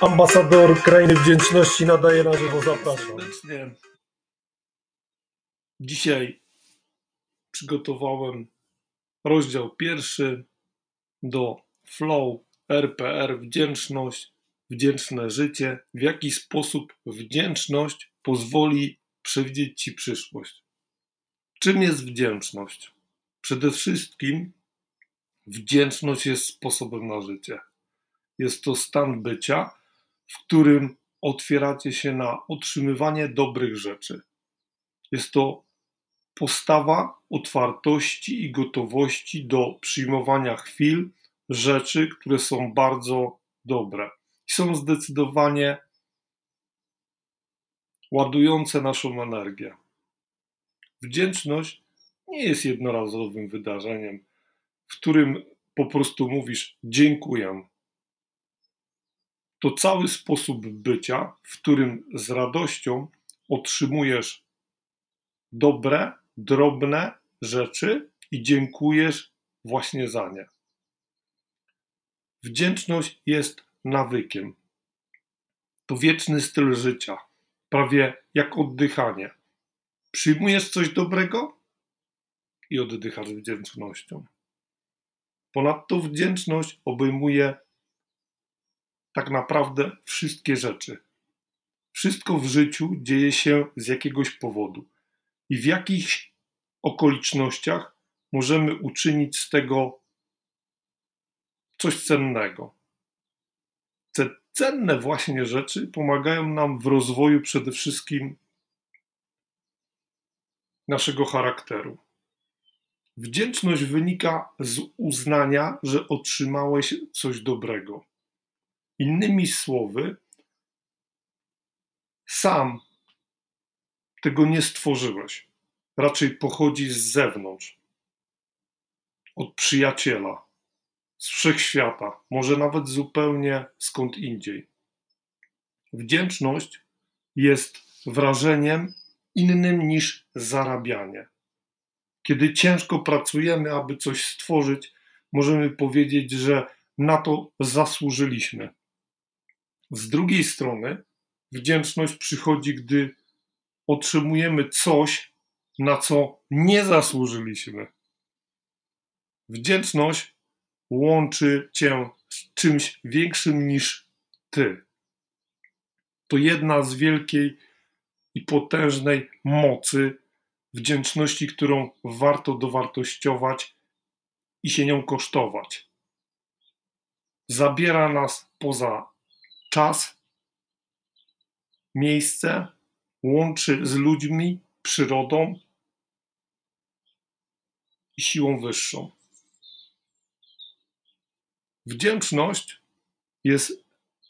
Ambasador Krainy Wdzięczności nadaje na żywo, zapraszam. Serdecznie. Dzisiaj przygotowałem rozdział pierwszy do Flow RPR Wdzięczność, wdzięczne życie. W jaki sposób wdzięczność pozwoli przewidzieć Ci przyszłość? Czym jest wdzięczność? Przede wszystkim wdzięczność jest sposobem na życie. Jest to stan bycia, w którym otwieracie się na otrzymywanie dobrych rzeczy. Jest to postawa otwartości i gotowości do przyjmowania chwil, rzeczy, które są bardzo dobre są zdecydowanie ładujące naszą energię. Wdzięczność nie jest jednorazowym wydarzeniem, w którym po prostu mówisz dziękuję. To cały sposób bycia, w którym z radością otrzymujesz dobre, drobne rzeczy i dziękujesz właśnie za nie. Wdzięczność jest nawykiem. To wieczny styl życia, prawie jak oddychanie. Przyjmujesz coś dobrego i oddychasz wdzięcznością. Ponadto wdzięczność obejmuje tak naprawdę wszystkie rzeczy. Wszystko w życiu dzieje się z jakiegoś powodu i w jakichś okolicznościach możemy uczynić z tego coś cennego. Te cenne właśnie rzeczy pomagają nam w rozwoju przede wszystkim naszego charakteru. Wdzięczność wynika z uznania, że otrzymałeś coś dobrego. Innymi słowy, sam tego nie stworzyłeś. Raczej pochodzi z zewnątrz, od przyjaciela, z wszechświata, może nawet zupełnie skąd indziej. Wdzięczność jest wrażeniem innym niż zarabianie. Kiedy ciężko pracujemy, aby coś stworzyć, możemy powiedzieć, że na to zasłużyliśmy. Z drugiej strony, wdzięczność przychodzi, gdy otrzymujemy coś, na co nie zasłużyliśmy. Wdzięczność łączy cię z czymś większym niż ty. To jedna z wielkiej i potężnej mocy wdzięczności, którą warto dowartościować i się nią kosztować. Zabiera nas poza czas, miejsce, łączy z ludźmi, przyrodą i siłą wyższą. Wdzięczność jest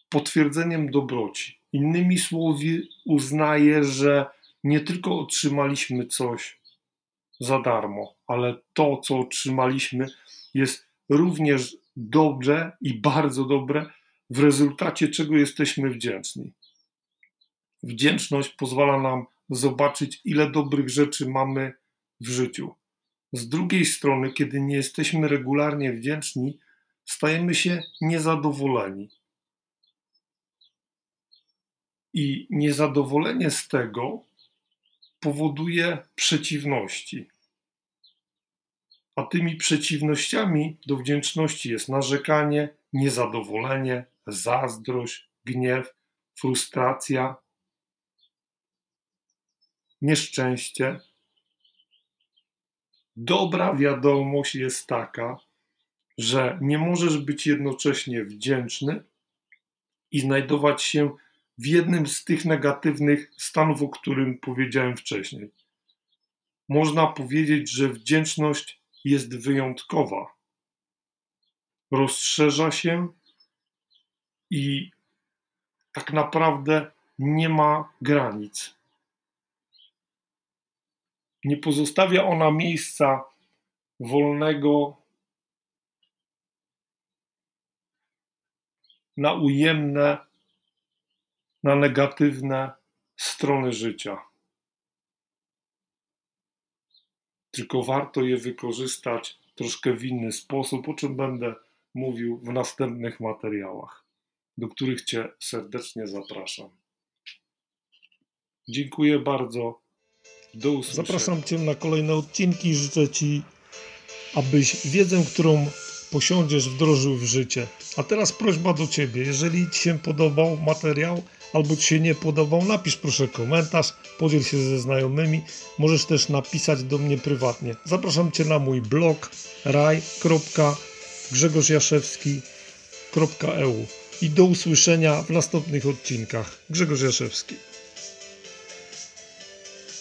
potwierdzeniem dobroci. Innymi słowy, uznaje, że nie tylko otrzymaliśmy coś za darmo, ale to, co otrzymaliśmy, jest również dobrze i bardzo dobre, w rezultacie czego jesteśmy wdzięczni. Wdzięczność pozwala nam zobaczyć, ile dobrych rzeczy mamy w życiu. Z drugiej strony, kiedy nie jesteśmy regularnie wdzięczni, stajemy się niezadowoleni. I niezadowolenie z tego powoduje przeciwności. A tymi przeciwnościami do wdzięczności jest narzekanie, niezadowolenie, zazdrość, gniew, frustracja, nieszczęście. Dobra wiadomość jest taka, że nie możesz być jednocześnie wdzięczny i znajdować się w jednym z tych negatywnych stanów, o którym powiedziałem wcześniej. Można powiedzieć, że wdzięczność jest wyjątkowa. Rozszerza się i tak naprawdę nie ma granic. Nie pozostawia ona miejsca wolnego na ujemne, na negatywne strony życia. Tylko warto je wykorzystać troszkę w inny sposób, o czym będę mówił w następnych materiałach. Do których Cię serdecznie zapraszam. Dziękuję bardzo. Do usłyszenia. Zapraszam Cię na kolejne odcinki. Życzę Ci, abyś wiedzę, którą posiądziesz, wdrożył w życie. A teraz prośba do Ciebie. Jeżeli Ci się podobał materiał, albo Ci się nie podobał, napisz proszę komentarz, podziel się ze znajomymi. Możesz też napisać do mnie prywatnie. Zapraszam Cię na mój blog raj.grzegorzjaszewski.eu i do usłyszenia w następnych odcinkach. Grzegorz Jaszewski.